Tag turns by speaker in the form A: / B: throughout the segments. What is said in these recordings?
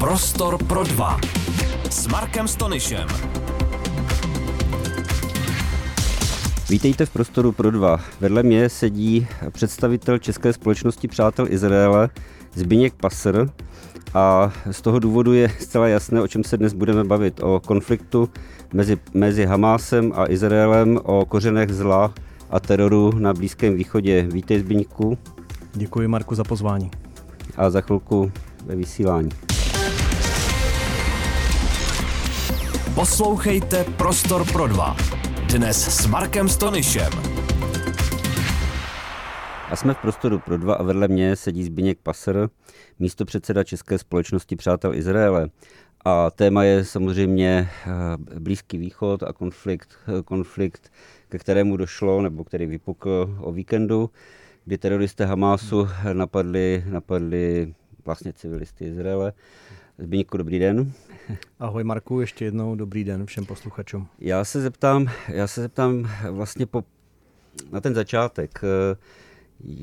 A: Prostor pro dva s Markem Stonyšem.
B: Vítejte v Prostoru pro dva. Vedle mě sedí představitel České společnosti Přátel Izraele Zbigněk Passer a z toho důvodu je zcela jasné, o čem se dnes budeme bavit. O konfliktu mezi, mezi Hamásem a Izraelem, o kořenech zla a teroru na Blízkém východě. Vítej Zbigněku.
C: Děkuji Marku za pozvání.
B: A za chvilku ve vysílání.
A: Poslouchejte Prostor pro dva. Dnes s Markem Stonyšem.
B: A jsme v prostoru pro dva a vedle mě sedí Zbigněk Passer, místo předseda České společnosti Přátel Izraele. A téma je samozřejmě eh, Blízký východ a konflikt, konflikt, ke kterému došlo, nebo který vypukl o víkendu, kdy teroristé Hamásu napadli, napadli vlastně civilisty Izraele. Zbigněku, dobrý den.
C: Ahoj Marku, ještě jednou dobrý den všem posluchačům.
B: Já se zeptám, já se zeptám vlastně po, na ten začátek.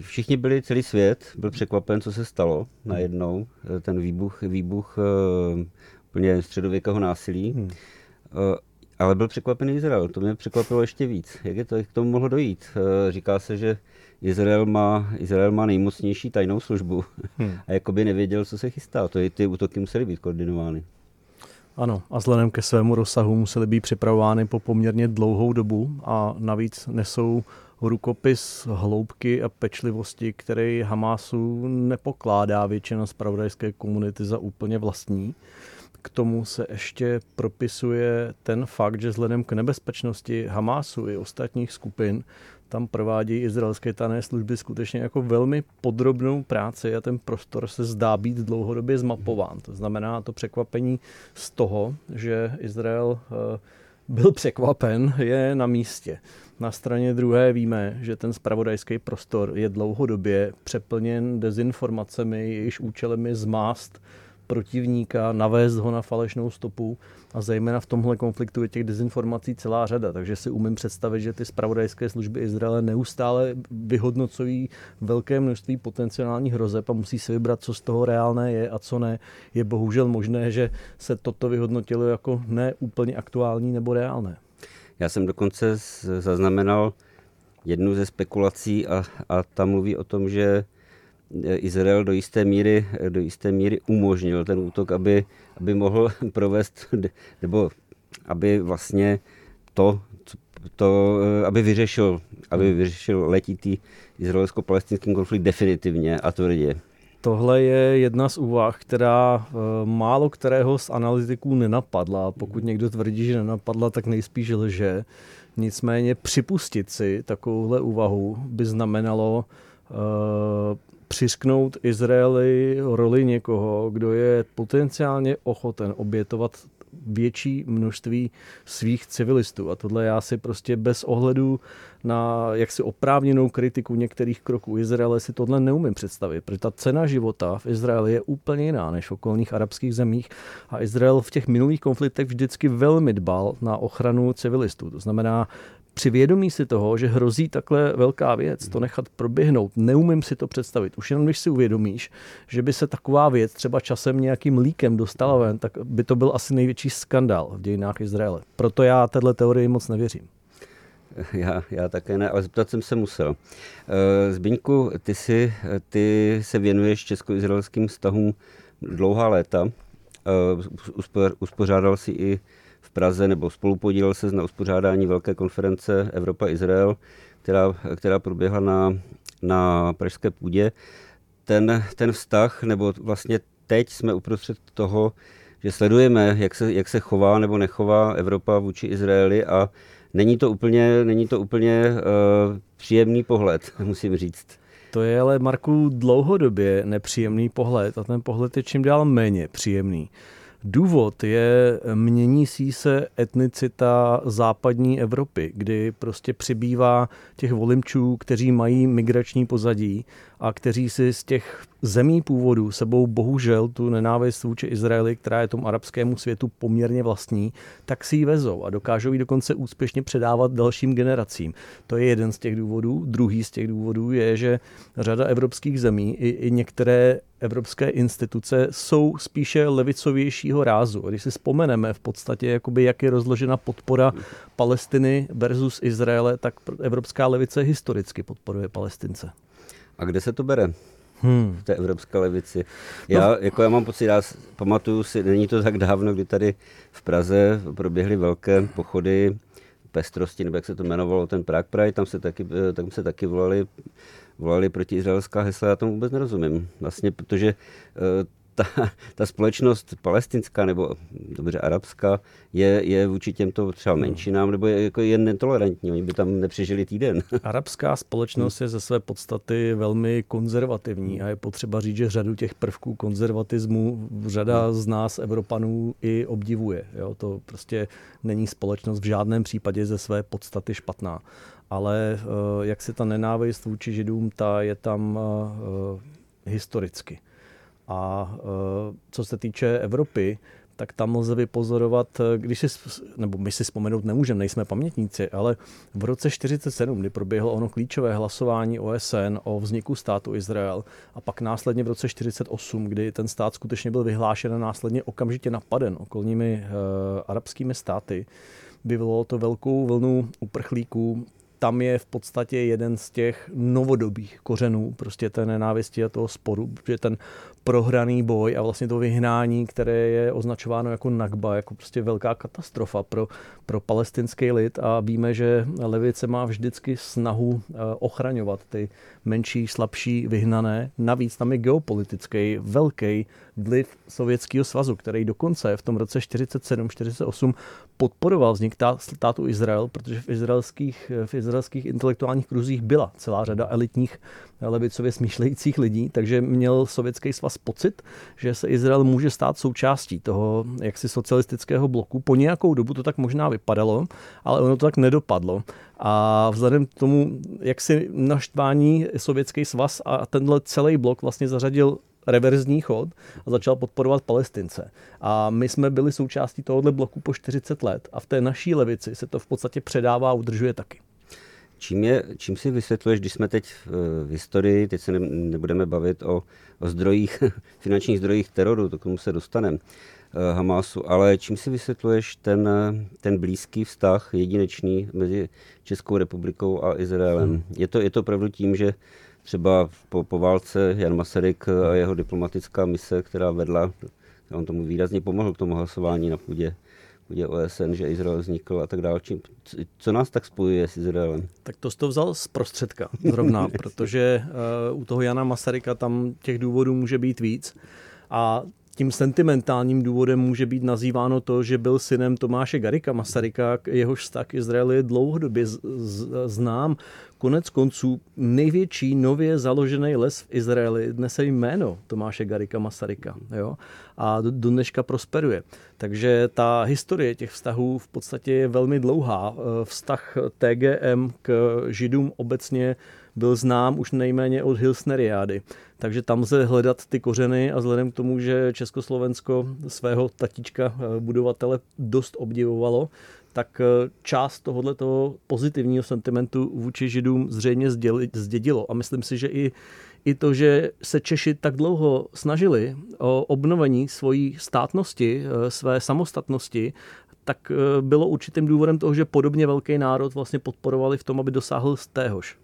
B: Všichni byli, celý svět byl překvapen, co se stalo najednou. Ten výbuch, výbuch eh, úplně středověkého násilí. Hmm. Eh, ale byl překvapený Izrael, to mě překvapilo ještě víc. Jak je to, jak k tomu mohlo dojít? Eh, říká se, že Izrael má, Izrael má nejmocnější tajnou službu hmm. a jakoby nevěděl, co se chystá. To je, ty útoky musely být koordinovány.
C: Ano, a vzhledem ke svému rozsahu musely být připravovány po poměrně dlouhou dobu a navíc nesou rukopis hloubky a pečlivosti, který Hamásu nepokládá většina zpravodajské komunity za úplně vlastní. K tomu se ještě propisuje ten fakt, že vzhledem k nebezpečnosti Hamásu i ostatních skupin tam provádějí izraelské tané služby skutečně jako velmi podrobnou práci a ten prostor se zdá být dlouhodobě zmapován. To znamená to překvapení z toho, že Izrael eh, byl překvapen, je na místě. Na straně druhé víme, že ten spravodajský prostor je dlouhodobě přeplněn dezinformacemi, jejichž účelem je zmást protivníka, navést ho na falešnou stopu a zejména v tomhle konfliktu je těch dezinformací celá řada, takže si umím představit, že ty spravodajské služby Izraele neustále vyhodnocují velké množství potenciálních hrozeb a musí si vybrat, co z toho reálné je a co ne. Je bohužel možné, že se toto vyhodnotilo jako neúplně aktuální nebo reálné.
B: Já jsem dokonce zaznamenal jednu ze spekulací a, a ta mluví o tom, že Izrael do jisté míry, do jisté míry umožnil ten útok, aby, aby mohl provést, nebo aby vlastně to, to aby vyřešil, aby vyřešil letitý izraelsko-palestinský konflikt definitivně a tvrdě.
C: Tohle je jedna z úvah, která eh, málo kterého z analytiků nenapadla. Pokud někdo tvrdí, že nenapadla, tak nejspíš lže. Nicméně připustit si takovouhle úvahu by znamenalo uh, přisknout Izraeli roli někoho, kdo je potenciálně ochoten obětovat větší množství svých civilistů. A tohle já si prostě bez ohledu na jaksi oprávněnou kritiku některých kroků Izraele si tohle neumím představit, protože ta cena života v Izraeli je úplně jiná než v okolních arabských zemích a Izrael v těch minulých konfliktech vždycky velmi dbal na ochranu civilistů. To znamená, při vědomí si toho, že hrozí takhle velká věc, to nechat proběhnout, neumím si to představit. Už jenom když si uvědomíš, že by se taková věc třeba časem nějakým líkem dostala ven, tak by to byl asi největší skandál v dějinách Izraele. Proto já téhle teorii moc nevěřím.
B: Já, já také ne, ale zeptat jsem se musel. Eh, Zbyňku, ty, si, ty se věnuješ česko-izraelským vztahům dlouhá léta. Eh, uspořádal si i v Praze nebo spolupodílel se na uspořádání velké konference Evropa-Izrael, která, která proběhla na, na pražské půdě. Ten, ten vztah, nebo vlastně teď jsme uprostřed toho, že sledujeme, jak se, jak se chová nebo nechová Evropa vůči Izraeli a není to úplně, není to úplně uh, příjemný pohled, musím říct.
C: To je ale, Marku, dlouhodobě nepříjemný pohled a ten pohled je čím dál méně příjemný. Důvod je měnící se etnicita západní Evropy, kdy prostě přibývá těch volimčů, kteří mají migrační pozadí a kteří si z těch zemí původu sebou bohužel tu nenávist vůči Izraeli, která je tomu arabskému světu poměrně vlastní, tak si ji vezou a dokážou ji dokonce úspěšně předávat dalším generacím. To je jeden z těch důvodů. Druhý z těch důvodů je, že řada evropských zemí i, i některé evropské instituce jsou spíše levicovějšího rázu. Když si vzpomeneme v podstatě, jakoby, jak je rozložena podpora Palestiny versus Izraele, tak evropská levice historicky podporuje Palestince.
B: A kde se to bere? Hmm. v té evropské levici. Já, no. jako já mám pocit, já pamatuju si, není to tak dávno, kdy tady v Praze proběhly velké pochody pestrosti, nebo jak se to jmenovalo, ten Prague Pride, tam se taky, eh, tam se taky volali, volali proti izraelská hesla, já tomu vůbec nerozumím. Vlastně, protože eh, ta, ta společnost palestinská nebo dobře arabská je, je vůči těmto třeba hmm. menšinám nebo je, jako jen netolerantní. Oni by tam nepřežili týden.
C: Arabská společnost je ze své podstaty velmi konzervativní a je potřeba říct, že řadu těch prvků konzervatismu řada z nás, Evropanů, i obdivuje. Jo? To prostě není společnost v žádném případě ze své podstaty špatná. Ale eh, jak se ta nenávist vůči židům, ta je tam eh, historicky. A e, co se týče Evropy, tak tam lze vypozorovat, e, když si, nebo my si vzpomenout nemůžeme, nejsme pamětníci, ale v roce 47, kdy proběhlo ono klíčové hlasování OSN o vzniku státu Izrael a pak následně v roce 48, kdy ten stát skutečně byl vyhlášen a následně okamžitě napaden okolními uh, arabskými státy, vyvolalo to velkou vlnu uprchlíků, tam je v podstatě jeden z těch novodobých kořenů prostě té nenávisti a toho sporu, že ten prohraný boj a vlastně to vyhnání, které je označováno jako Nagba, jako prostě velká katastrofa pro, pro palestinský lid a víme, že levice má vždycky snahu eh, ochraňovat ty menší, slabší, vyhnané. Navíc tam je geopolitický velký vliv Sovětského svazu, který dokonce v tom roce 47-48 podporoval vznik státu Izrael, protože v izraelských, v izraelských intelektuálních kruzích byla celá řada elitních levicově smýšlejících lidí, takže měl Sovětský svaz pocit, že se Izrael může stát součástí toho jaksi socialistického bloku. Po nějakou dobu to tak možná vypadalo, ale ono to tak nedopadlo. A vzhledem k tomu, jak si naštvání Sovětský svaz a tenhle celý blok vlastně zařadil reverzní chod a začal podporovat Palestince. A my jsme byli součástí tohohle bloku po 40 let a v té naší levici se to v podstatě předává a udržuje taky.
B: Čím, je, čím si vysvětluješ, když jsme teď v, v historii, teď se ne, nebudeme bavit o, o zdrojích, finančních zdrojích teroru, to k tomu se dostaneme, eh, Hamásu, ale čím si vysvětluješ ten, ten blízký vztah jedinečný mezi Českou republikou a Izraelem? Hmm. Je, to, je to opravdu tím, že třeba po, po válce Jan Masaryk a jeho diplomatická mise, která vedla, on tomu výrazně pomohl k tomu hlasování na půdě půdě OSN, že Izrael vznikl a tak dále. Co nás tak spojuje s Izraelem?
C: Tak to jsi to vzal z prostředka zrovna, protože uh, u toho Jana Masaryka tam těch důvodů může být víc. A tím sentimentálním důvodem může být nazýváno to, že byl synem Tomáše Garika Masaryka, jehož vztah k Izraeli je dlouhodobě z, z, znám. Konec konců největší nově založený les v Izraeli nese jméno Tomáše Garika Masaryka jo? a do, do dneška prosperuje. Takže ta historie těch vztahů v podstatě je velmi dlouhá. E, vztah TGM k židům obecně byl znám už nejméně od Hilsneriády. Takže tam lze hledat ty kořeny a vzhledem k tomu, že Československo svého tatička e, budovatele dost obdivovalo, tak eh, část tohoto pozitivního sentimentu vůči židům zřejmě zdědilo. A myslím si, že i, i to, že se Češi tak dlouho snažili o obnovení svojí státnosti, eh, své samostatnosti, tak eh, bylo určitým důvodem toho, že podobně velký národ vlastně podporovali v tom, aby dosáhl z téhož.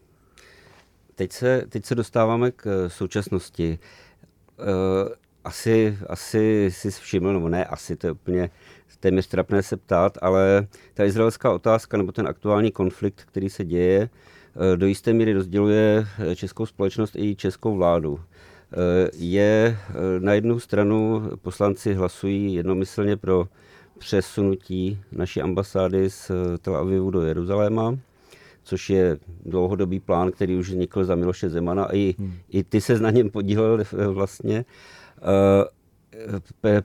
B: Teď se, teď se dostáváme k současnosti. Asi, asi si všiml, nebo ne, asi to je úplně téměř trapné se ptát, ale ta izraelská otázka nebo ten aktuální konflikt, který se děje, eh, do jisté míry rozděluje eh, českou společnost i českou vládu. Eh, je na jednu stranu poslanci hlasují jednomyslně pro přesunutí naší ambasády z Tel Avivu do Jeruzaléma, což je dlouhodobý plán, který už vznikl za Miloše Zemana a i, hmm. i ty se na něm podílel vlastně.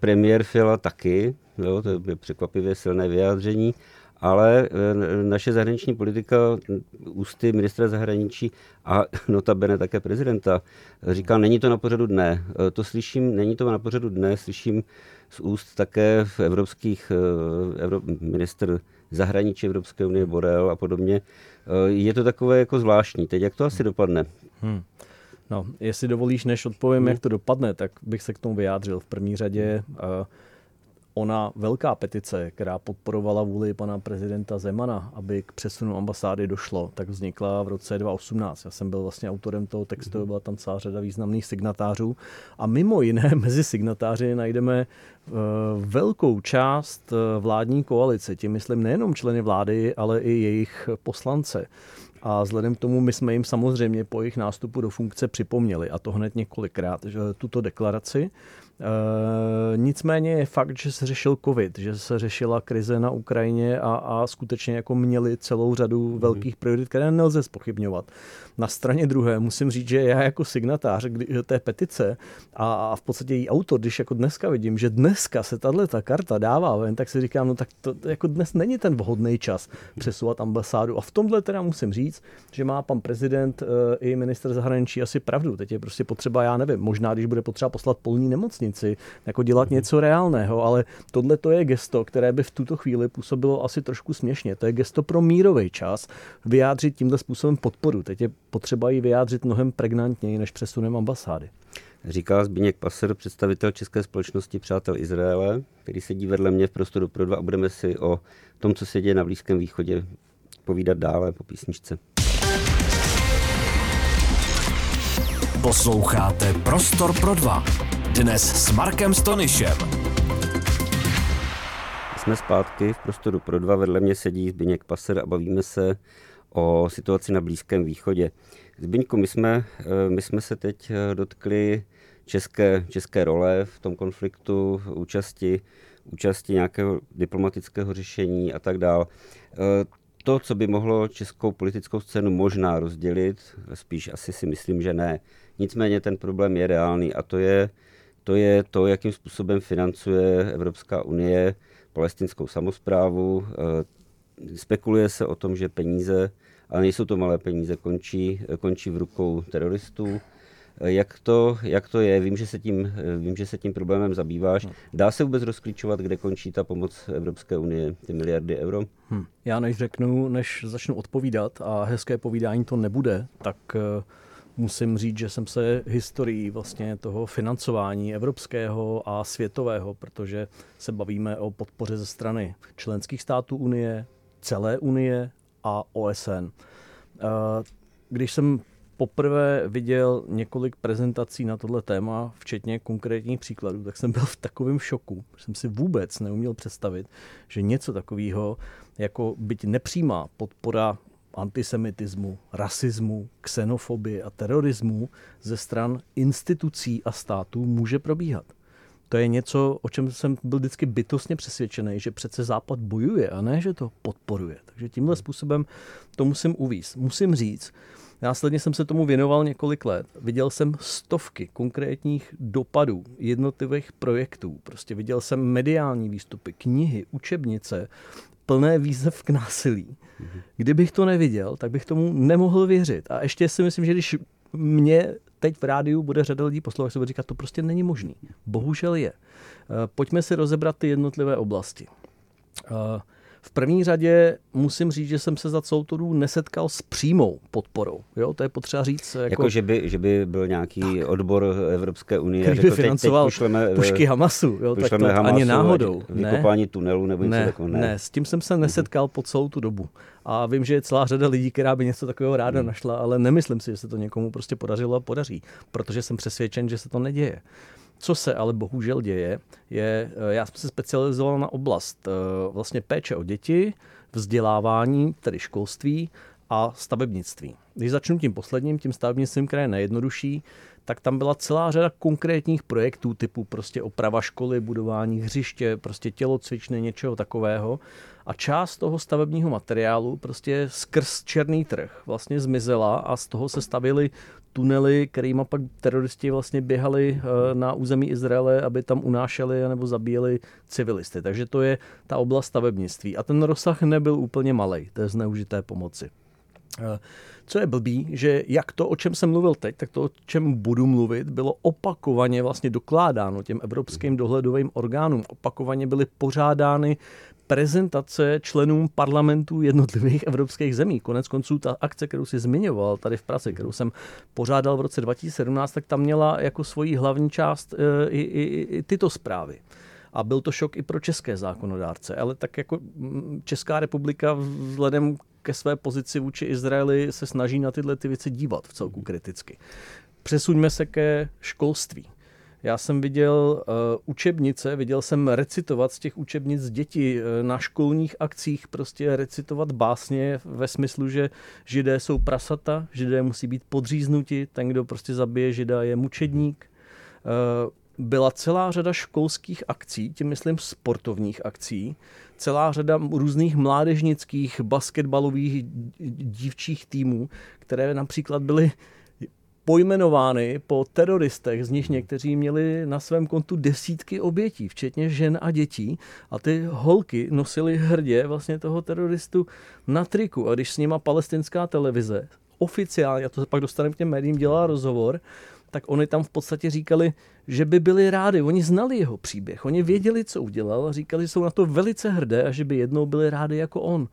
B: Premiér Fila taky, jo, to je překvapivě silné vyjádření. ale eh, naše zahraniční politika ústy ministra zahraničí a notabene také prezidenta říká, není to na pořadu dne. Eh, to slyším, není to na pořadu dne, slyším z úst také v evropských Evro, ministr zahraničí Evropské unie Borel a podobně. Je to takové jako zvláštní. Teď jak to asi dopadne? Hmm.
C: No, jestli dovolíš, než odpovím, hmm. jak to dopadne, tak bych se k tomu vyjádřil. V první řadě uh, ona velká petice, která podporovala vůli pana prezidenta Zemana, aby k přesunu ambasády došlo, tak vznikla v roce 2018. Já jsem byl vlastně autorem toho textu, mhm. byla tam celá řada významných signatářů a mimo jiné mezi signatáři najdeme uh, velkou část uh, vládní koalice. Tím myslím nejenom členy vlády, ale i jejich poslance. A vzhledem k tomu my jsme jim samozřejmě po jejich nástupu do funkce připomněli, a to hned několikrát, že tuto deklaraci. E, nicméně je fakt, že se řešil covid, že se řešila krize na Ukrajině a, a skutečně jako měli celou řadu mm. velkých priorit, které nelze spochybňovat. Na straně druhé musím říct, že já jako signatář kdy, té petice a, a v podstatě její autor, když jako dneska vidím, že dneska se tahle ta karta dává ven, tak si říkám, no tak to, to jako dnes není ten vhodný čas přesouvat ambasádu. A v tomhle teda musím říct, že má pan prezident e, i minister zahraničí asi pravdu. Teď je prostě potřeba, já nevím, možná když bude potřeba poslat polní nemocnici, jako dělat mhm. něco reálného, ale tohle to je gesto, které by v tuto chvíli působilo asi trošku směšně. To je gesto pro mírový čas vyjádřit tímhle způsobem podporu. Teď je potřeba ji vyjádřit mnohem pregnantněji než přesunem ambasády.
B: Říká Zbigněk Paser, představitel České společnosti Přátel Izraele, který sedí vedle mě v prostoru pro dva a budeme si o tom, co se děje na Blízkém východě, povídat dále po písničce.
A: Posloucháte Prostor pro dva. Dnes s Markem Stonyšem.
B: Jsme zpátky v Prostoru pro dva. Vedle mě sedí Zbigněk Paser a bavíme se o situaci na Blízkém východě. Zbyňku, my jsme, eh, my jsme se teď eh, dotkli české, české role v tom konfliktu, účasti, účasti nějakého diplomatického řešení a tak dál. Eh, to, co by mohlo českou politickou scénu možná rozdělit, spíš asi si myslím, že ne. Nicméně ten problém je reálný a to je to, je to jakým způsobem financuje Evropská unie palestinskou samozprávu. Spekuluje se o tom, že peníze ale nejsou to malé peníze, končí, končí v rukou teroristů. Jak to, jak to je? Vím že, se tím, vím, že se tím problémem zabýváš. No. Dá se vůbec rozklíčovat, kde končí ta pomoc Evropské unie, ty miliardy euro?
C: Hm. Já než řeknu, než začnu odpovídat, a hezké povídání to nebude, tak uh, musím říct, že jsem se historií vlastně toho financování evropského a světového, protože se bavíme o podpoře ze strany členských států Unie, celé Unie a OSN. Eh, když jsem poprvé viděl několik prezentací na tohle téma, včetně konkrétních příkladů, tak jsem byl v takovém šoku, že jsem si vůbec neuměl představit, že něco takového, jako byť nepřímá podpora antisemitismu, rasismu, xenofobie a terorismu ze stran institucí a států může probíhat to je něco, o čem jsem byl vždycky bytostně přesvědčený, že přece Západ bojuje a ne, že to podporuje. Takže tímhle způsobem to musím uvíct. Musím říct, Následně jsem se tomu věnoval několik let. Viděl jsem stovky konkrétních dopadů jednotlivých projektů. Prostě viděl jsem mediální výstupy, knihy, učebnice, plné výzev k násilí. Kdybych to neviděl, tak bych tomu nemohl věřit. A ještě si myslím, že když mě teď v rádiu bude řada lidí poslouchat, se bude říkat, to prostě není možný. Bohužel je. Eh, pojďme si rozebrat ty jednotlivé oblasti. V první řadě musím říct, že jsem se za celou tu nesetkal s přímou podporou. Jo, to je potřeba říct.
B: Jako, jako že, by, že by byl nějaký tak. odbor Evropské unie,
C: který by financoval teď, teď pošleme, pušky Hamasu. Jo, tak to Hamasu, ani náhodou.
B: Vykopání ne, tunelu nebo
C: ne,
B: něco takového.
C: Ne. ne, s tím jsem se nesetkal po celou tu dobu. A vím, že je celá řada lidí, která by něco takového ráda hmm. našla, ale nemyslím si, že se to někomu prostě podařilo a podaří, protože jsem přesvědčen, že se to neděje. Co se ale bohužel děje, je, eh, já jsem se specializoval na oblast eh, vlastně péče o děti, vzdělávání, tedy školství a stavebnictví. Když začnu tím posledním, tím stavebnictvím, které je nejjednodušší, tak tam byla celá řada konkrétních projektů typu prostě oprava školy, budování hřiště, prostě tělocvičny, něčeho takového. A část toho stavebního materiálu prostě skrz černý trh vlastně zmizela a z toho se stavily tunely, kterými pak teroristi vlastně běhali eh, na území Izraele, aby tam unášeli nebo zabíjeli civilisty. Takže to je ta oblast stavebnictví. A ten rozsah nebyl úplně malý té zneužité pomoci. Eh, co je blbý, že jak to, o čem jsem mluvil teď, tak to, o čem budu mluvit, bylo opakovaně vlastně dokládáno těm evropským dohledovým orgánům. Opakovaně byly pořádány prezentace členům parlamentů jednotlivých evropských zemí. Konec konců ta akce, kterou si zmiňoval tady v Praze, kterou jsem pořádal v roce 2017, tak tam měla jako svoji hlavní část e, i, i, i tyto zprávy. A byl to šok i pro české zákonodárce. Ale tak jako mm, Česká republika vzhledem ke své pozici vůči Izraeli se snaží na tyhle ty věci dívat v celku kriticky. Přesuňme se ke školství. Já jsem viděl uh, učebnice, viděl jsem recitovat z těch učebnic děti uh, na školních akcích, prostě recitovat básně ve smyslu, že židé jsou prasata, židé musí být podříznuti, ten, kdo prostě zabije žida, je mučedník. Uh, byla celá řada školských akcí, tím myslím sportovních akcí, celá řada různých mládežnických basketbalových dívčích týmů, které například byly pojmenovány po teroristech, z nich někteří měli na svém kontu desítky obětí, včetně žen a dětí. A ty holky nosily hrdě vlastně toho teroristu na triku. A když s nima palestinská televize oficiálně, a to se pak dostaneme k těm médiím, dělá rozhovor, tak oni tam v podstatě říkali, že by byli rádi. Oni znali jeho příběh, oni věděli, co udělal a říkali, že jsou na to velice hrdé a že by jednou byli rádi jako on.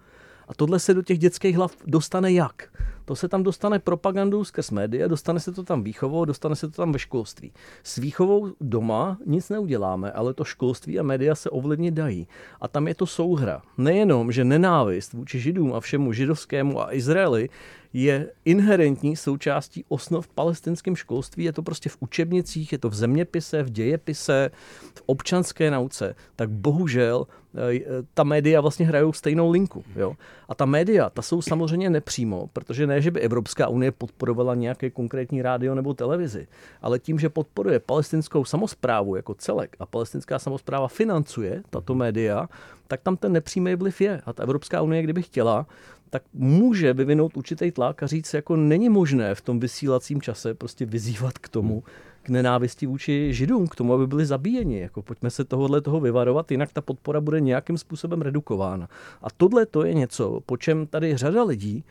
C: A tohle se do těch dětských hlav dostane jak? To se tam dostane propagandou skrz média, dostane se to tam výchovou, dostane se to tam ve školství. S výchovou doma nic neuděláme, ale to školství a média se ovlivnit dají. A tam je to souhra. Nejenom, že nenávist vůči židům a všemu židovskému a Izraeli je inherentní součástí osnov v palestinském školství, je to prostě v učebnicích, je to v zeměpise, v dějepise, v občanské nauce, tak bohužel eh, ta média vlastně hrajou stejnou linku. Jo? A ta média, ta jsou samozřejmě nepřímo, protože ne, že by Evropská unie podporovala nějaké konkrétní rádio nebo televizi, ale tím, že podporuje palestinskou samozprávu jako celek a palestinská samozpráva financuje tato média, tak tam ten nepřímý vliv je. A ta Evropská unie, kdyby chtěla, tak může vyvinout určitý tlak a říct, jako není možné v tom vysílacím čase prostě vyzývat k tomu, k nenávisti vůči židům, k tomu, aby byli zabíjeni. Jako pojďme se tohohle toho vyvarovat, jinak ta podpora bude nějakým způsobem redukována. A tohle to je něco, po čem tady řada lidí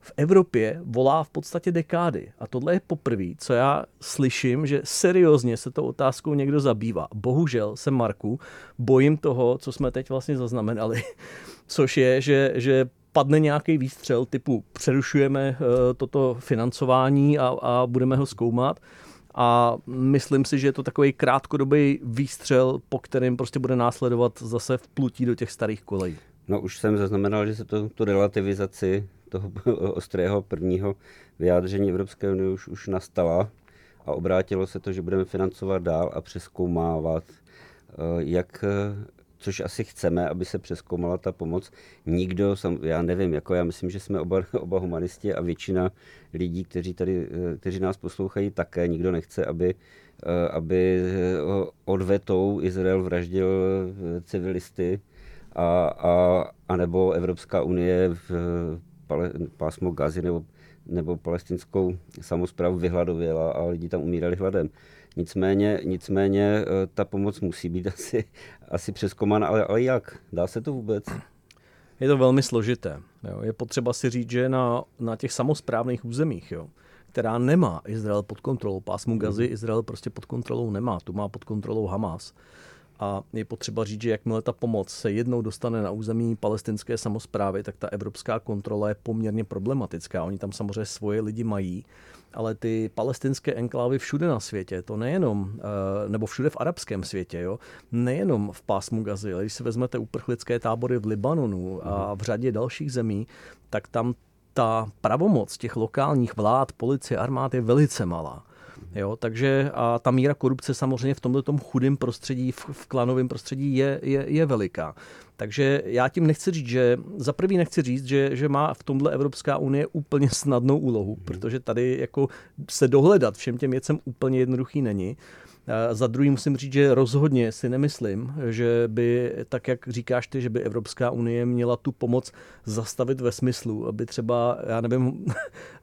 C: v Evropě volá v podstatě dekády. A tohle je poprvé, co já slyším, že seriózně se to otázkou někdo zabývá. Bohužel se Marku bojím toho, co jsme teď vlastně zaznamenali, což je, že, že padne nějaký výstřel typu přerušujeme uh, toto financování a, a budeme ho zkoumat. A myslím si, že je to takový krátkodobý výstřel, po kterém prostě bude následovat zase vplutí do těch starých kolejí.
B: No už jsem zaznamenal, že se to, tu relativizaci toho ostrého prvního vyjádření Evropské unie už, už nastala a obrátilo se to, že budeme financovat dál a přeskoumávat, eh, jak což asi chceme, aby se přeskoumala ta pomoc. Nikdo, já nevím, jako já myslím, že jsme oba, oba humanisti a většina lidí, kteří, tady, eh, kteří nás poslouchají, také nikdo nechce, aby, eh, aby odvetou Izrael vraždil civilisty a, a, a nebo Evropská unie pale, pásmo Gazy nebo, nebo palestinskou samozprávu vyhladověla a lidi tam umírali hladem. Nicméně, nicméně eh, ta pomoc musí být asi, asi přeskomána, ale, ale jak? Dá se to vůbec?
C: Je to velmi složité. Jo. Je potřeba si říct, že na, na těch samozprávných územích, jo, která nemá Izrael pod kontrolou, pásmu Gazy Izrael prostě pod kontrolou nemá, tu má pod kontrolou Hamas, a je potřeba říct, že jakmile ta pomoc se jednou dostane na území palestinské samozprávy, tak ta evropská kontrola je poměrně problematická. Oni tam samozřejmě svoje lidi mají, ale ty palestinské enklávy všude na světě, to nejenom, eh, nebo všude v arabském světě, jo, nejenom v pásmu Gazy, ale když si vezmete uprchlické tábory v Libanonu a v řadě dalších zemí, tak tam ta pravomoc těch lokálních vlád, policie, armád je velice malá. Jo, takže a ta míra korupce samozřejmě v tomto chudém prostředí, v, v klanovém prostředí je, je, je veliká. Takže já tím nechci říct, že za prvý nechci říct, že, že má v tomhle Evropská unie úplně snadnou úlohu, hmm. protože tady jako se dohledat všem těm věcem úplně jednoduchý není. Za druhý musím říct, že rozhodně si nemyslím, že by, tak jak říkáš ty, že by Evropská unie měla tu pomoc zastavit ve smyslu, aby třeba, já nevím,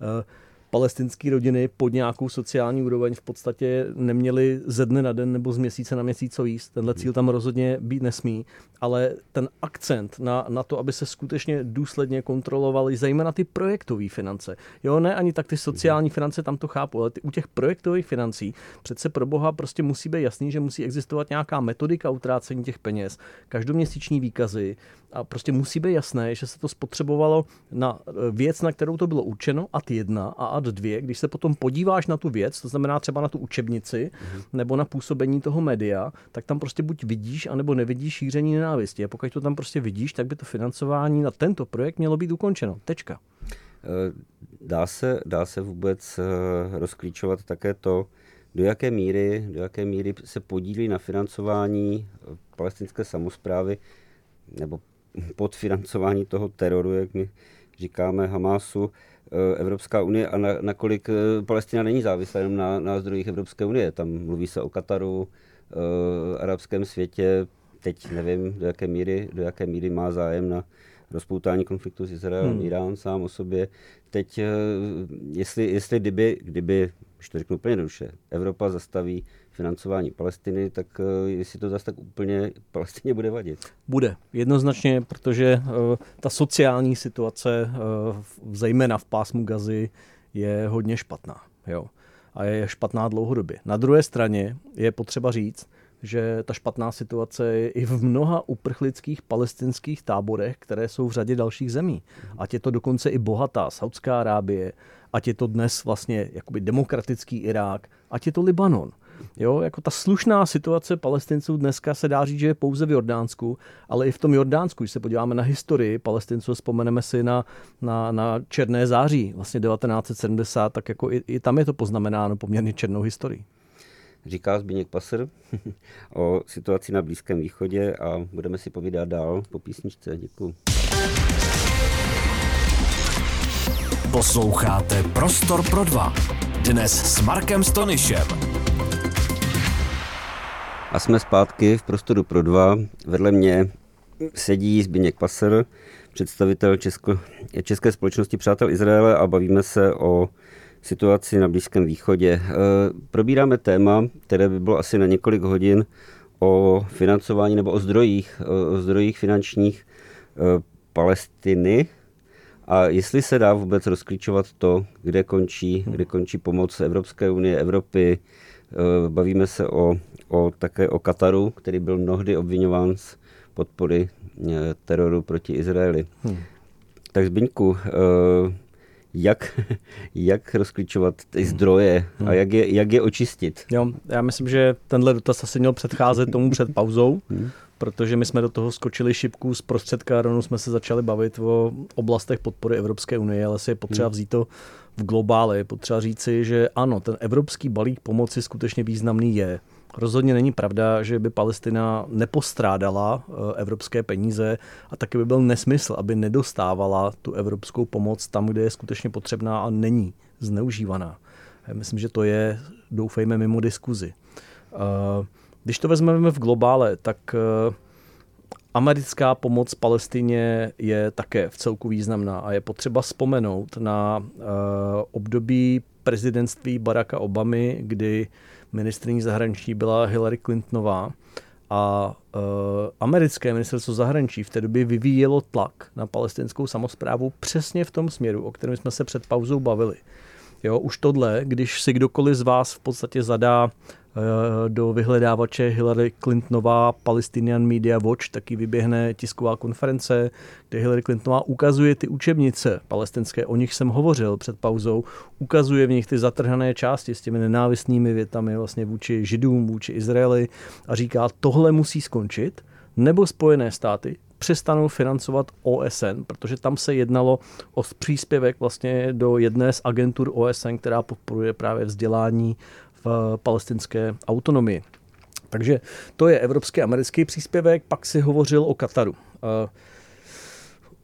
C: palestinské rodiny pod nějakou sociální úroveň v podstatě neměly ze dne na den nebo z měsíce na měsíc co jíst. Tenhle cíl tam rozhodně být nesmí, ale ten akcent na, na to, aby se skutečně důsledně kontrolovaly zejména ty projektové finance. Jo, ne ani tak ty sociální finance, tam to chápu, ale ty, u těch projektových financí přece pro boha prostě musí být jasný, že musí existovat nějaká metodika utrácení těch peněz, každoměsíční výkazy, a prostě musí být jasné, že se to spotřebovalo na eh, věc, na kterou to bylo určeno, ad 1 a ad 2. Když se potom podíváš na tu věc, to znamená třeba na tu učebnici mm-hmm. nebo na působení toho média, tak tam prostě buď vidíš, anebo nevidíš šíření nenávisti. A pokud to tam prostě vidíš, tak by to financování na tento projekt mělo být ukončeno. Tečka.
B: Eh, dá se, dá se vůbec eh, rozklíčovat také to, do jaké míry, do jaké míry se podílí na financování palestinské samozprávy nebo podfinancování toho teroru, jak my říkáme Hamásu, eh, Evropská unie a na, nakolik eh, Palestina není závislá jenom na, na zdrojích Evropské unie. Tam mluví se o Kataru, uh, arabském světě, teď nevím, do jaké míry, do jaké míry má zájem na rozpoutání konfliktu s Izraelem, hmm. Irán sám o sobě. Teď, jestli, jestli kdyby, kdyby, už to řeknu úplně jednoduše, Evropa zastaví financování Palestiny, tak eh, jestli to zase tak úplně Palestině bude vadit.
C: Bude, jednoznačně, protože uh, ta sociální situace, uh, zejména v pásmu Gazy, je hodně špatná. Jo. A je špatná dlouhodobě. Na druhé straně je potřeba říct, že ta špatná situace je i v mnoha uprchlických palestinských táborech, které jsou v řadě dalších zemí. Ať je to dokonce i bohatá Saudská Arábie, ať je to dnes vlastně jakoby demokratický Irák, ať je to Libanon. Jo, jako ta slušná situace palestinců dneska se dá říct, že je pouze v Jordánsku, ale i v tom Jordánsku, když se podíváme na historii palestinců, vzpomeneme si na, na, na Černé září, vlastně 1970, tak jako i, i tam je to poznamenáno poměrně černou historií.
B: Říká Zbigněk Pasr o situaci na Blízkém východě a budeme si povídat dál po písničce. Děkuji.
A: Posloucháte Prostor pro dva. Dnes s Markem Stonyšem.
B: A jsme zpátky v prostoru pro dva. Vedle mě sedí Zbigněk Passer, představitel Česko, České společnosti Přátel Izraele a bavíme se o situaci na Blízkém východě. E, probíráme téma, které by bylo asi na několik hodin o financování nebo o zdrojích, o zdrojích finančních e, Palestiny, a jestli se dá vůbec rozklíčovat to, kde končí, kde končí pomoc Evropské unie, Evropy, e, bavíme se o o, také o Kataru, který byl mnohdy obvinován z podpory eh, teroru proti Izraeli. Hmm. Tak Zbyňku, eh, jak, jak rozklíčovat ty zdroje hmm. a jak je, jak je očistit?
C: Jo, já myslím, že tenhle dotaz asi měl předcházet tomu před pauzou, hmm. protože my jsme do toho skočili šipku z prostředka, rovnou jsme se začali bavit o oblastech podpory Evropské unie, ale si je potřeba hmm. vzít to v globále. Je potřeba říci, že ano, ten evropský balík pomoci skutečně významný je. Rozhodně není pravda, že by Palestina nepostrádala eh, evropské peníze a taky by byl nesmysl, aby nedostávala tu evropskou pomoc tam, kde je skutečně potřebná a není zneužívaná. Myslím, že to je, doufejme, mimo diskuzi. Eh, když to vezmeme v globále, tak eh, americká pomoc Palestině je také v celku významná a je potřeba vzpomenout na období prezidentství Baracka Obamy, kdy ministrní zahraničí byla Hillary Clintonová a uh, americké ministerstvo zahraničí v té době vyvíjelo tlak na palestinskou samozprávu přesně v tom směru, o kterém jsme se před pauzou bavili. Jo, už tohle, když si kdokoliv z vás v podstatě zadá Eh, do vyhledávače Hillary Clintonová Palestinian Media Watch taky vyběhne tisková konference, kde Hillary Clintonová ukazuje ty učebnice palestinské, o nich jsem hovořil před pauzou, ukazuje v nich ty zatrhané části s těmi nenávistnými větami vlastně vůči Židům, vůči Izraeli a říká, tohle musí skončit, nebo Spojené státy přestanou financovat OSN, protože tam se jednalo o příspěvek vlastně do jedné z agentur OSN, která podporuje právě vzdělání v palestinské autonomii. Takže to je evropský americký příspěvek, pak si hovořil o Kataru.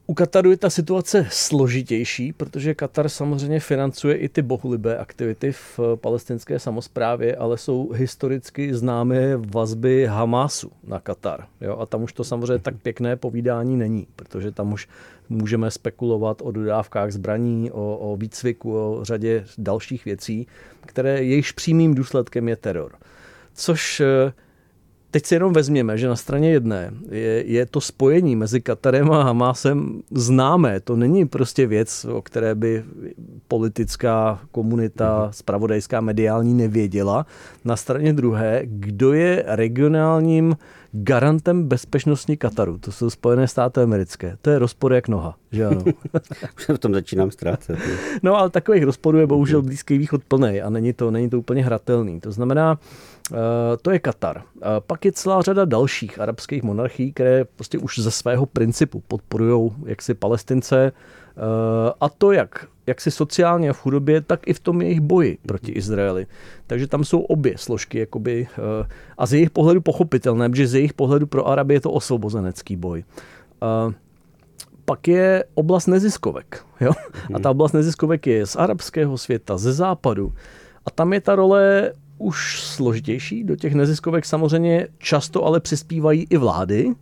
C: U Kataru je ta situace složitější, protože Katar samozřejmě financuje i ty bohulibé aktivity v palestinské samozprávě, ale jsou historicky známé vazby Hamásu na Katar. Jo? A tam už to samozřejmě tak pěkné povídání není, protože tam už můžeme spekulovat o dodávkách zbraní, o, o výcviku, o řadě dalších věcí, které jejichž přímým důsledkem je teror. Což eh, teď si jenom vezměme, že na straně jedné je, je to spojení mezi Katarem a Hamásem známé. To není prostě věc, o které by politická komunita, spravodajská, mediální nevěděla. Na straně druhé, kdo je regionálním garantem bezpečnosti Kataru. To jsou Spojené státy americké. To je rozpor jak noha, že ano?
B: Už v tom začínám ztrácet.
C: no ale takových rozporů je bohužel Blízký východ plný a není to, není to úplně hratelný. To znamená, eh, to je Katar. Pak je celá řada dalších arabských monarchií, které prostě už ze svého principu podporují jaksi Palestince, Eh, a to jak, jak si sociálně v chudobě, tak i v tom jejich boji proti Izraeli. Takže tam jsou obě složky jakoby, eh, a z jejich pohledu pochopitelné, protože z jejich pohledu pro Araby je to osvobozenecký boj. Eh, pak je oblast neziskovek. Jo? A ta oblast neziskovek je z arabského světa, ze západu. A tam je ta role už složitější. Do těch neziskovek samozřejmě často ale přispívají i vlády,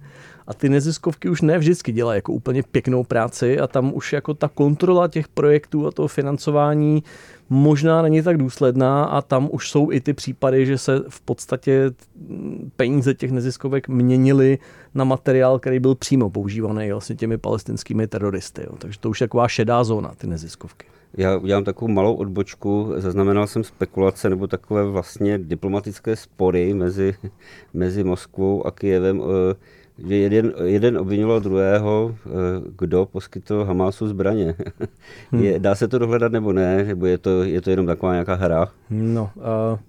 C: a ty neziskovky už ne vždycky dělají jako úplně pěknou práci a tam už jako ta kontrola těch projektů a toho financování možná není tak důsledná a tam už jsou i ty případy, že se v podstatě peníze těch neziskovek měnily na materiál, který byl přímo používaný vlastně těmi palestinskými teroristy. Jo. Takže to už je taková šedá zóna, ty neziskovky.
B: Já udělám takovou malou odbočku. Zaznamenal jsem spekulace nebo takové vlastně diplomatické spory mezi, mezi Moskvou a Kijevem že jeden, jeden obvinoval druhého, eh, kdo poskytl Hamásu zbraně. Hmm. Je, dá se to dohledat nebo ne? Nebo je to, je to jenom taková nějaká hra?
C: No, uh,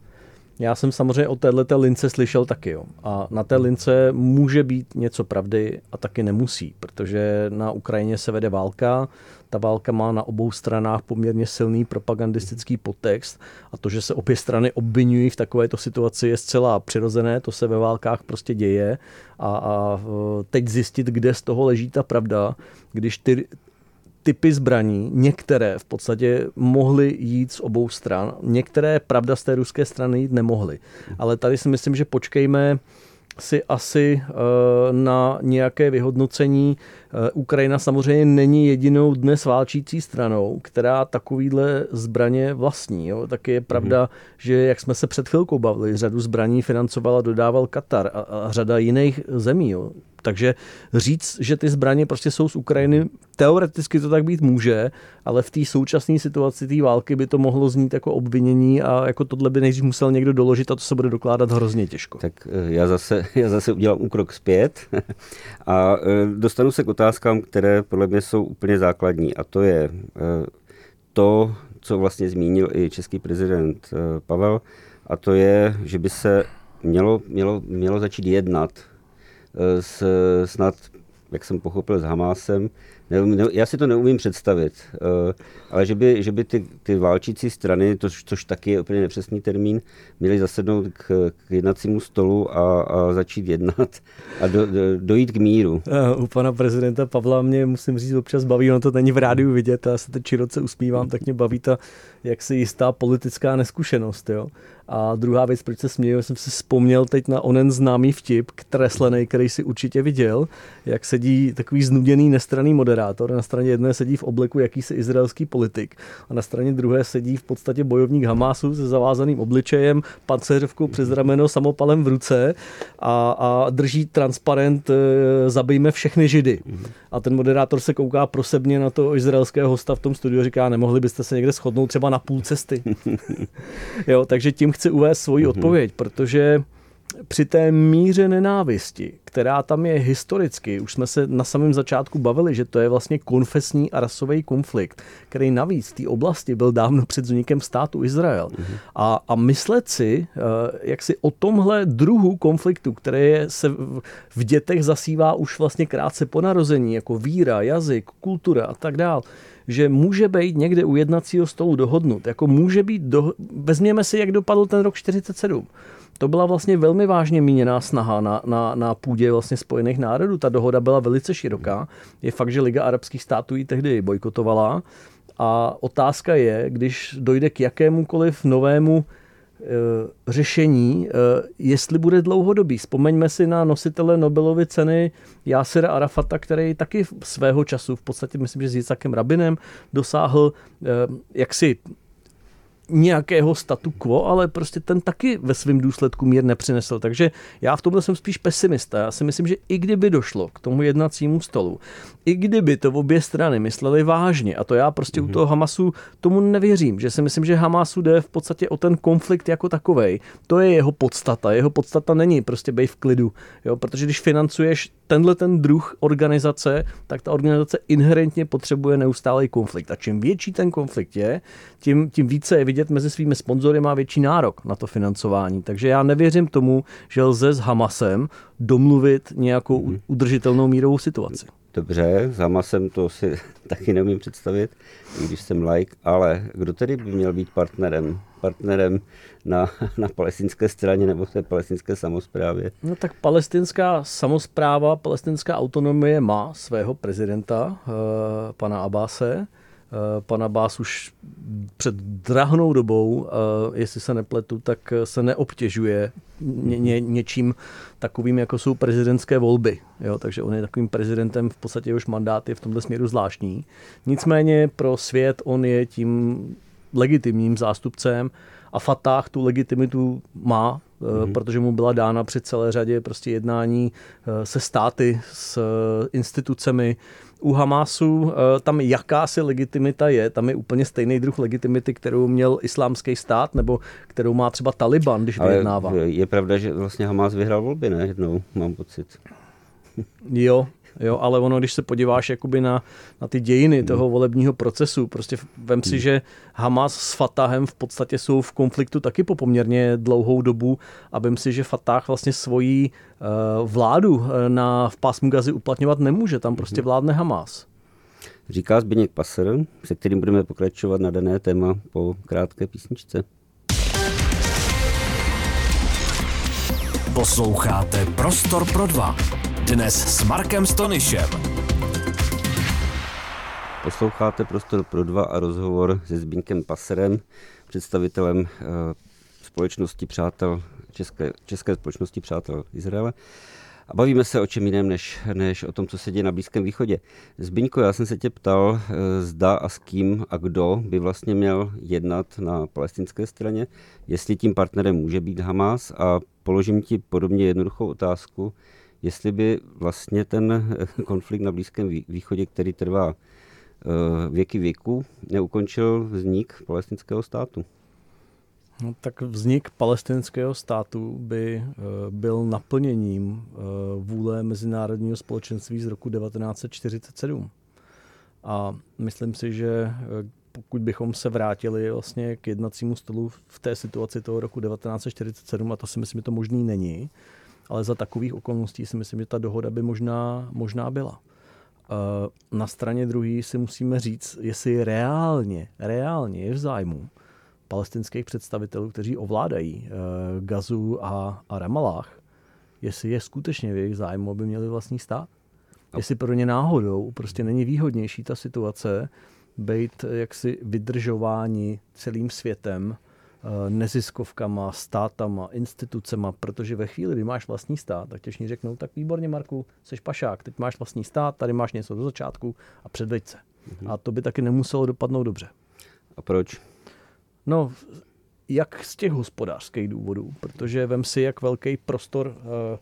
C: já jsem samozřejmě o této lince slyšel taky. Jo. A na té lince může být něco pravdy a taky nemusí, protože na Ukrajině se vede válka, ta válka má na obou stranách poměrně silný propagandistický podtext a to, že se obě strany obvinují v takovéto situaci je zcela přirozené, to se ve válkách prostě děje a, a teď zjistit, kde z toho leží ta pravda, když ty, typy zbraní, některé v podstatě mohly jít z obou stran, některé, pravda, z té ruské strany jít nemohly. Ale tady si myslím, že počkejme si asi eh, na nějaké vyhodnocení. Eh, Ukrajina samozřejmě není jedinou dnes válčící stranou, která takovýhle zbraně vlastní. Jo. Taky je pravda, mm-hmm. že jak jsme se před chvilkou bavili, řadu zbraní financovala, dodával Katar a, a řada jiných zemí. Jo. Takže říct, že ty zbraně prostě jsou z Ukrajiny, teoreticky to tak být může, ale v té současné situaci té války by to mohlo znít jako obvinění a jako tohle by nejdřív musel někdo doložit a to se bude dokládat hrozně těžko.
B: Tak eh, já zase, já zase udělám úkrok zpět a eh, dostanu se k otázkám, které podle mě jsou úplně základní a to je eh, to, co vlastně zmínil i český prezident Pavel, a to je, že by se mělo, mělo, mělo začít jednat s, snad, jak jsem pochopil, s Hamásem. Ne, ne, já si to neumím představit, uh, ale že by, že by ty, ty válčící strany, to, což taky je úplně nepřesný termín, měly zasednout k, k jednacímu stolu a, a začít jednat a do, do, dojít k míru.
C: Uh, u pana prezidenta Pavla mě, musím říct, občas baví, ono to není v rádiu vidět, já se teď široce usmívám, tak mě baví ta jaksi jistá politická neskušenost. Jo? A druhá věc, proč se směju, jsem si vzpomněl teď na onen známý vtip, kreslený, který si určitě viděl, jak sedí takový znuděný nestraný moderátor. Na straně jedné sedí v obleku jakýsi izraelský politik a na straně druhé sedí v podstatě bojovník Hamásu se zavázaným obličejem, pancéřovkou přes rameno, samopalem v ruce a, a drží transparent e, zabijme všechny židy. A ten moderátor se kouká prosebně na to izraelského hosta v tom studiu a říká, nemohli byste se někde shodnout třeba na půl cesty. jo, takže tím chci uvést svoji mm-hmm. odpověď, protože při té míře nenávisti, která tam je historicky, už jsme se na samém začátku bavili, že to je vlastně konfesní a rasový konflikt, který navíc v té oblasti byl dávno před vznikem státu Izrael. Mm-hmm. A, a myslet si, eh, jak si o tomhle druhu konfliktu, který se v dětech zasívá už vlastně krátce po narození, jako víra, jazyk, kultura a tak dále, že může být někde u jednacího stolu dohodnut. Jako může být, do... vezměme si, jak dopadl ten rok 47. To byla vlastně velmi vážně míněná snaha na, na, na půdě vlastně Spojených národů. Ta dohoda byla velice široká. Je fakt, že Liga arabských států ji tehdy bojkotovala. A otázka je, když dojde k jakémukoliv novému řešení, e, jestli bude dlouhodobý. Vzpomeňme si na nositele Nobelovy ceny Jásira Arafata, který taky svého času, v podstatě myslím, že s Jicakem Rabinem, dosáhl e, jaksi nějakého statu quo, ale prostě ten taky ve svém důsledku mír nepřinesl. Takže já v tomhle jsem spíš pesimista. Já si myslím, že i kdyby došlo k tomu jednacímu stolu, i kdyby to obě strany mysleli vážně, a to já prostě mm-hmm. u mhm. toho Hamasu tomu nevěřím, že si myslím, že Hamasu jde v podstatě o ten konflikt jako takovej. To je jeho podstata. Jeho podstata není prostě být v klidu, jo? protože když financuješ tenhle ten druh organizace, tak ta organizace inherentně potřebuje neustálý konflikt. A čím větší ten konflikt je, tím, tím více je vidět mezi svými sponzory má větší nárok na to financování. Takže já nevěřím tomu, že lze s Hamasem domluvit nějakou mm-hmm. udržitelnou mírovou situaci.
B: Dobře, s Hamasem to si taky neumím představit, i když jsem like, ale kdo tedy by měl být partnerem? Partnerem na, na palestinské straně nebo té palestinské samozprávě?
C: No tak palestinská samozpráva, palestinská autonomie má svého prezidenta, eh, pana Abase. Eh, pan Abbas už před drahnou dobou, eh, jestli se nepletu, tak se neobtěžuje ně, ně, něčím takovým, jako jsou prezidentské volby. Jo, takže on je takovým prezidentem, v podstatě jehož mandát je v tomto směru zvláštní. Nicméně pro svět on je tím legitimním zástupcem a Fatah tu legitimitu má, mm-hmm. protože mu byla dána při celé řadě prostě jednání se státy, s institucemi, u Hamásu eh, tam jakási legitimita je, tam je úplně stejný druh legitimity, kterou měl islámský stát, nebo kterou má třeba Taliban, když vyjednává.
B: Je pravda, že vlastně Hamás vyhrál volby, ne? Jednou, mám pocit.
C: Jo, Jo, ale ono, když se podíváš jakoby na, na ty dějiny hmm. toho volebního procesu, prostě vem si, hmm. že Hamas s Fatahem v podstatě jsou v konfliktu taky po poměrně dlouhou dobu a vem si, že Fatah vlastně svoji uh, vládu eh, na, v pásmu Gazy uplatňovat nemůže, tam prostě hmm. vládne Hamas.
B: Říká Zbigněk Passer, se kterým budeme pokračovat na dané téma po krátké písničce.
A: Posloucháte Prostor pro dva. Dnes s Markem Stonyšem.
B: Posloucháte Prostor pro dva a rozhovor se Zbínkem Paserem, představitelem uh, společnosti přátel, České, České společnosti přátel Izraele. A bavíme se o čem jiném, než, než o tom, co se děje na Blízkém východě. Zbyňko, já jsem se tě ptal, eh, zda a s kým a kdo by vlastně měl jednat na palestinské straně, jestli tím partnerem může být Hamas a položím ti podobně jednoduchou otázku, jestli by vlastně ten konflikt na Blízkém východě, který trvá eh, věky věku, neukončil vznik palestinského státu.
C: No, tak vznik palestinského státu by eh, byl naplněním eh, vůle mezinárodního společenství z roku 1947. A myslím si, že pokud bychom se vrátili vlastně k jednacímu stolu v té situaci toho roku 1947, a to si myslím, že to možný není, ale za takových okolností si myslím, že ta dohoda by možná, možná byla. Eh, na straně druhé si musíme říct, jestli reálně, reálně je v zájmu palestinských představitelů, kteří ovládají eh, Gazu a, a Ramalách, jestli je skutečně v jejich zájmu, aby měli vlastní stát. Jestli pro ně náhodou prostě není výhodnější ta situace být jaksi vydržováni celým světem Eh, neziskovkama, státama, institucema, protože ve chvíli, kdy máš vlastní stát, tak těžní řeknou, tak výborně Marku, jsi pašák, teď máš vlastní stát, tady máš něco do začátku a předveď se. Mm-hmm. A to by taky nemuselo dopadnout dobře.
B: A proč?
C: No, jak z těch hospodářských důvodů, protože vem si, jak velký prostor uh,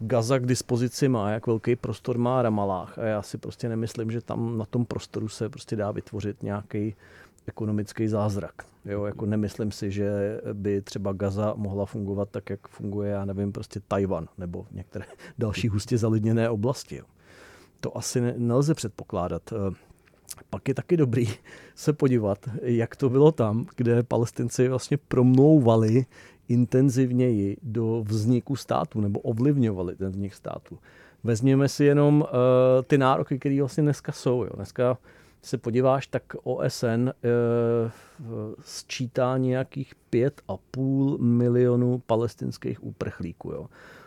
C: Gaza k dispozici má, jak velký prostor má Ramalách a já si prostě nemyslím, že tam na tom prostoru se prostě dá vytvořit nějaký ekonomický zázrak. Jo, jako nemyslím si, že by třeba Gaza mohla fungovat tak, jak funguje, já nevím, prostě Tajvan nebo některé další hustě zalidněné oblasti. Jo. To asi ne, nelze předpokládat. Eh, pak je taky dobrý se podívat, jak to bylo tam, kde palestinci vlastně promlouvali intenzivněji do vzniku státu nebo ovlivňovali ten vznik státu. Vezměme si jenom uh, ty nároky, které vlastně dneska jsou. Jo. Dneska se podíváš, tak OSN uh, eh, sčítá nějakých 5,5 milionů palestinských úprchlíků. Jo.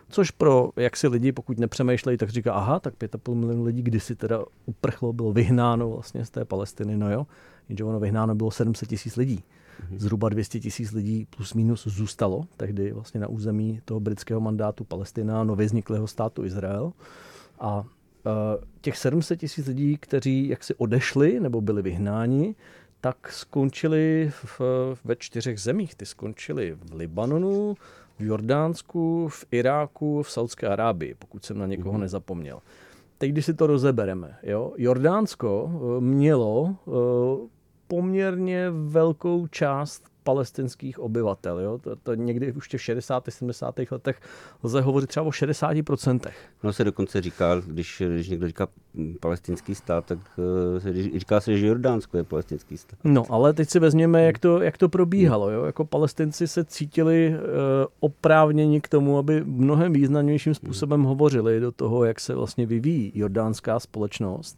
C: Což pro jak si lidi, pokud nepřemýšlejí, tak říká, aha, tak 5,5 milionů lidí kdysi teda uprchlo, bylo vyhnáno vlastně z té Palestiny, no jo. Jenže ono vyhnáno bylo 700 tisíc lidí. Mhm. Zhruba 200 tisíc lidí plus minus zůstalo tehdy vlastně na území toho britského mandátu Palestina, nově vzniklého státu Izrael. A těch 700 tisíc lidí, kteří jaksi odešli nebo byli vyhnáni, tak skončili v, ve čtyřech zemích. Ty skončili v Libanonu, v Jordánsku, v Iráku, v Saudské Arábii, pokud jsem na někoho mm-hmm. nezapomněl. Teď, když si to rozebereme, jo, Jordánsko eh, mělo uh, poměrně velkou část palestinských obyvatel. Jo? To, to někdy už v 60. 70. letech lze hovořit třeba o 60%.
B: No se dokonce říká, když, když někdo říká palestinský stát, tak uh, se říká se, že Jordánsko je palestinský stát.
C: No, ale teď si vezměme, jak to, jak to probíhalo. Jo? Jako palestinci se cítili uh, oprávněni k tomu, aby mnohem významnějším způsobem hovořili do toho, jak se vlastně vyvíjí jordánská společnost.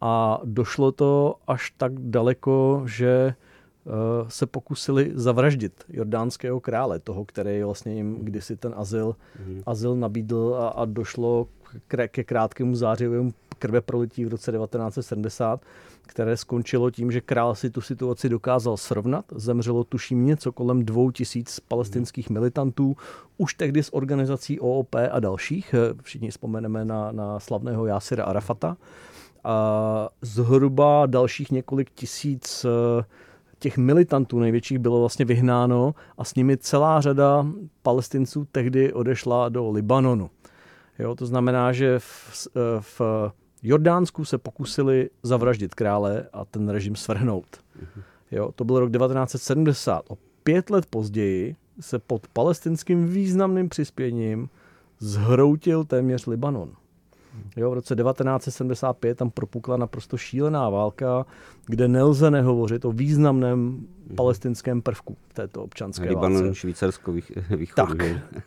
C: A došlo to až tak daleko, že Eh, se pokusili zavraždit jordánského krále, toho, který vlastně jim kdysi ten azyl, mm. azyl nabídl a, a došlo k, ke krátkému zářivému krve prolití v roce 1970, které skončilo tím, že král si tu situaci dokázal srovnat. Zemřelo tuším něco kolem dvou tisíc palestinských militantů, už tehdy s organizací OOP a dalších. Eh, všichni vzpomeneme na, na slavného Jásira Arafata. A zhruba dalších několik tisíc uh, těch militantů největších bylo vlastně vyhnáno a s nimi celá řada palestinců tehdy odešla do Libanonu. Jo, to znamená, že v, v Jordánsku se pokusili zavraždit krále a ten režim svrhnout. Jo, to byl rok 1970. O pět let později se pod palestinským významným přispěním zhroutil téměř Libanon. Jo, v roce 1975 tam propukla naprosto šílená válka, kde nelze nehovořit o významném mhm. palestinském prvku této občanské
B: Libanon,
C: válce.
B: Švýcarsko, východ.
C: Tak.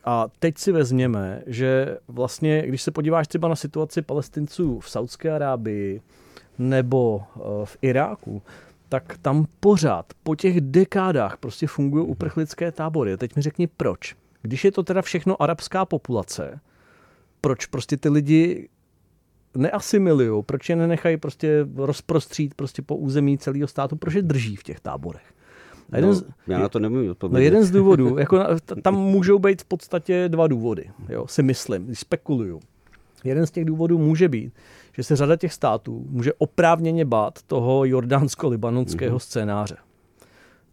C: A teď si vezměme, že vlastně, když se podíváš třeba na situaci palestinců v Saudské Arábii nebo eh, v Iráku, tak tam pořád po těch dekádách prostě fungují mhm. uprchlické tábory. Teď mi řekni proč. Když je to teda všechno arabská populace, proč prostě ty lidi neasimilují, proč je nenechají prostě rozprostřít prostě po území celého státu, proč je drží v těch táborech.
B: A jeden no, z, já na to nemůžu odpovědět.
C: No jeden z důvodů, jako tam můžou být v podstatě dva důvody, jo, si myslím, spekuluju. Jeden z těch důvodů může být, že se řada těch států může oprávněně bát toho jordánsko-libanonského mm-hmm. scénáře.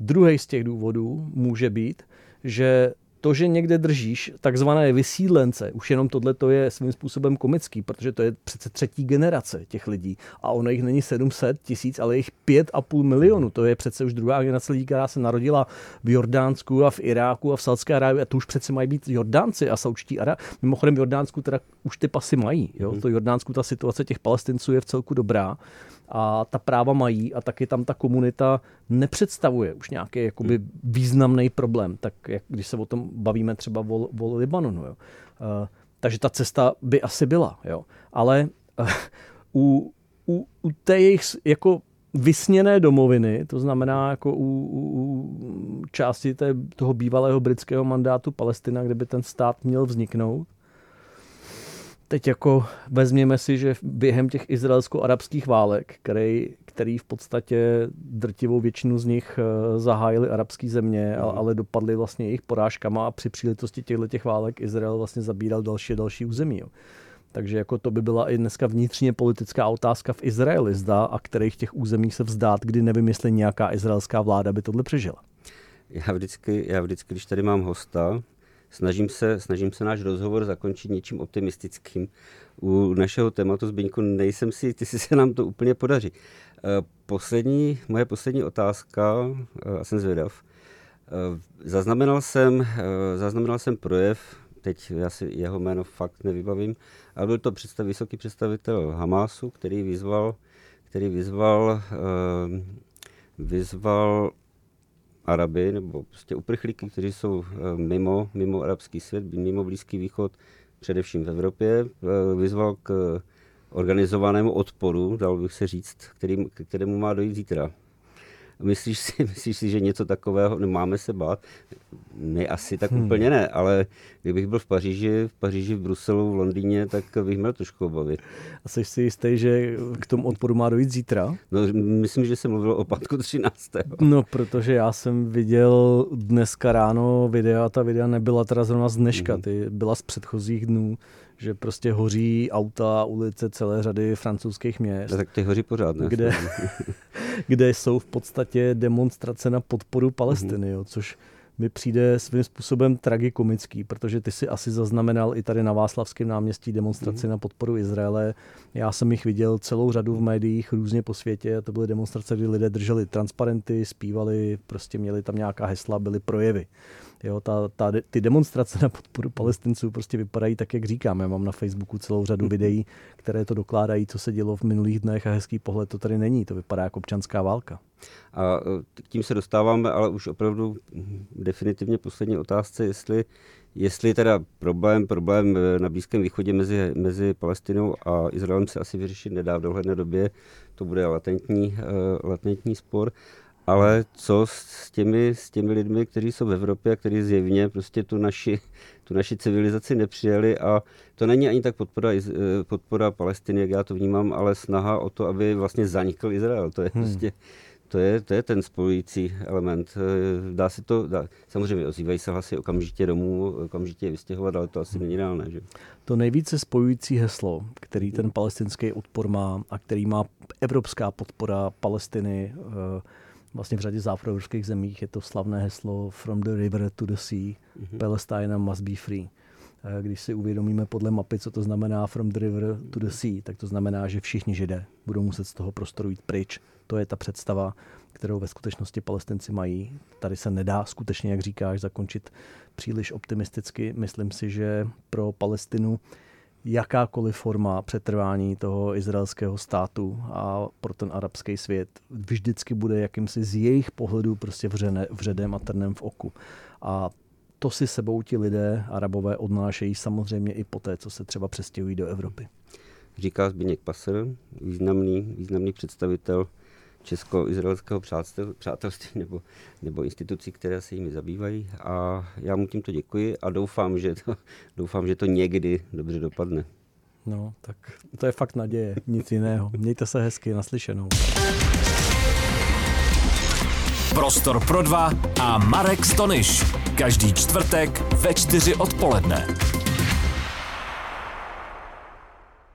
C: Druhý z těch důvodů může být, že to, že někde držíš takzvané vysídlence, už jenom tohle to je svým způsobem komický, protože to je přece třetí generace těch lidí a ono jich není 700 tisíc, ale jich 5,5 milionu. To je přece už druhá generace lidí, která se narodila v Jordánsku a v Iráku a v Saudské Arábii a to už přece mají být Jordánci a Saudští Ará. Mimochodem v Jordánsku teda už ty pasy mají. Jo? Mhm. To Jordánsku ta situace těch palestinců je v celku dobrá a ta práva mají a taky tam ta komunita nepředstavuje už nějaký jakoby hmm. významný problém, tak jak když se o tom bavíme třeba o, o Libanonu. Jo. Uh, takže ta cesta by asi byla, jo. ale uh, u, u, u té jejich jako vysněné domoviny, to znamená jako u, u, u části té, toho bývalého britského mandátu Palestina, kde by ten stát měl vzniknout, teď jako vezměme si, že během těch izraelsko-arabských válek, který, který v podstatě drtivou většinu z nich eh, zahájili arabské země, mm. ale dopadly vlastně jejich porážkama a při příležitosti těchto těch válek Izrael vlastně zabíral další a další území. Jo. Takže jako to by byla i dneska vnitřně politická otázka v Izraeli, zda a kterých těch území se vzdát, kdy nevím, jestli nějaká izraelská vláda by tohle přežila.
B: Já vždycky, já vždycky, když tady mám hosta, Snažím se, snažím se náš rozhovor zakončit něčím optimistickým. U našeho tématu Zbyňku nejsem si, ty si se nám to úplně podaří. Poslední, moje poslední otázka, a jsem zvědav. Zaznamenal jsem, zaznamenal jsem projev, teď já si jeho jméno fakt nevybavím, ale byl to představ, vysoký představitel Hamásu, který vyzval, který vyzval, vyzval Araby nebo prostě uprchlíky, kteří jsou mimo, mimo arabský svět, mimo Blízký východ, především v Evropě, vyzval k organizovanému odporu, dal bych se říct, který, kterému má dojít zítra. Myslíš si, myslíš si, že něco takového, nemáme se bát? Ne, asi tak hmm. úplně ne, ale kdybych byl v Paříži, v Paříži, v Bruselu, v Londýně, tak bych měl trošku obavy.
C: A jsi si jistý, že k tomu odporu má dojít zítra?
B: No, myslím, že jsem mluvil o pátku 13.
C: No, protože já jsem viděl dneska ráno videa, ta videa nebyla teda zrovna z dneška, hmm. ty byla z předchozích dnů, že prostě hoří auta, ulice celé řady francouzských měst.
B: No, tak ty hoří pořád, ne?
C: Kde, kde jsou v podstatě demonstrace na podporu Palestiny, mm-hmm. jo, což mi přijde svým způsobem tragikomický, protože ty si asi zaznamenal i tady na Václavském náměstí demonstraci mm. na podporu Izraele. Já jsem jich viděl celou řadu v médiích různě po světě. To byly demonstrace, kdy lidé drželi transparenty, zpívali, prostě měli tam nějaká hesla, byly projevy. Jo, ta, ta, ty demonstrace na podporu palestinců prostě vypadají tak, jak říkám. Já mám na Facebooku celou řadu mhm. videí, které to dokládají, co se dělo v minulých dnech a hezký pohled to tady není. To vypadá jako občanská válka.
B: A e, tím se dostáváme, ale už opravdu definitivně poslední otázce, jestli, jestli teda problém, problém na Blízkém východě mezi, mezi Palestinou a Izraelem se asi vyřešit nedá v dohledné době, to bude latentní, uh, latentní spor, ale co s těmi, s těmi lidmi, kteří jsou v Evropě a kteří zjevně prostě tu naši, tu naši civilizaci nepřijali a to není ani tak podpora, eh, podpora Palestiny, jak já to vnímám, ale snaha o to, aby vlastně zanikl Izrael. To je hmm. prostě to je, to je ten spojující element. Eh, dá se to, dá, samozřejmě ozývají se hlasy okamžitě domů, okamžitě je vystěhovat, ale to asi není reálné. Že?
C: To nejvíce spojující heslo, který ten palestinský odpor má a který má evropská podpora Palestiny, uh, vlastně v řadě západoevropských zemích je to slavné heslo From the river to the sea, mm-hmm. Palestine must be free. Když si uvědomíme podle mapy, co to znamená from the river to the sea, tak to znamená, že všichni židé budou muset z toho prostoru jít pryč. To je ta představa, kterou ve skutečnosti palestinci mají. Tady se nedá skutečně, jak říkáš, zakončit příliš optimisticky. Myslím si, že pro Palestinu jakákoliv forma přetrvání toho izraelského státu a pro ten arabský svět vždycky bude jakýmsi z jejich pohledu prostě vřene, vředem a trnem v oku. A to si sebou ti lidé, arabové, odnášejí samozřejmě i poté, co se třeba přestěhují do Evropy.
B: Říká Zbigněk Passer, významný, významný představitel česko-izraelského přátelství nebo, nebo institucí, které se jimi zabývají. A já mu tímto děkuji a doufám, že to, doufám, že to někdy dobře dopadne.
C: No, tak to je fakt naděje, nic jiného. Mějte se hezky, naslyšenou.
A: Prostor pro dva a Marek Stonyš. Každý čtvrtek ve čtyři odpoledne.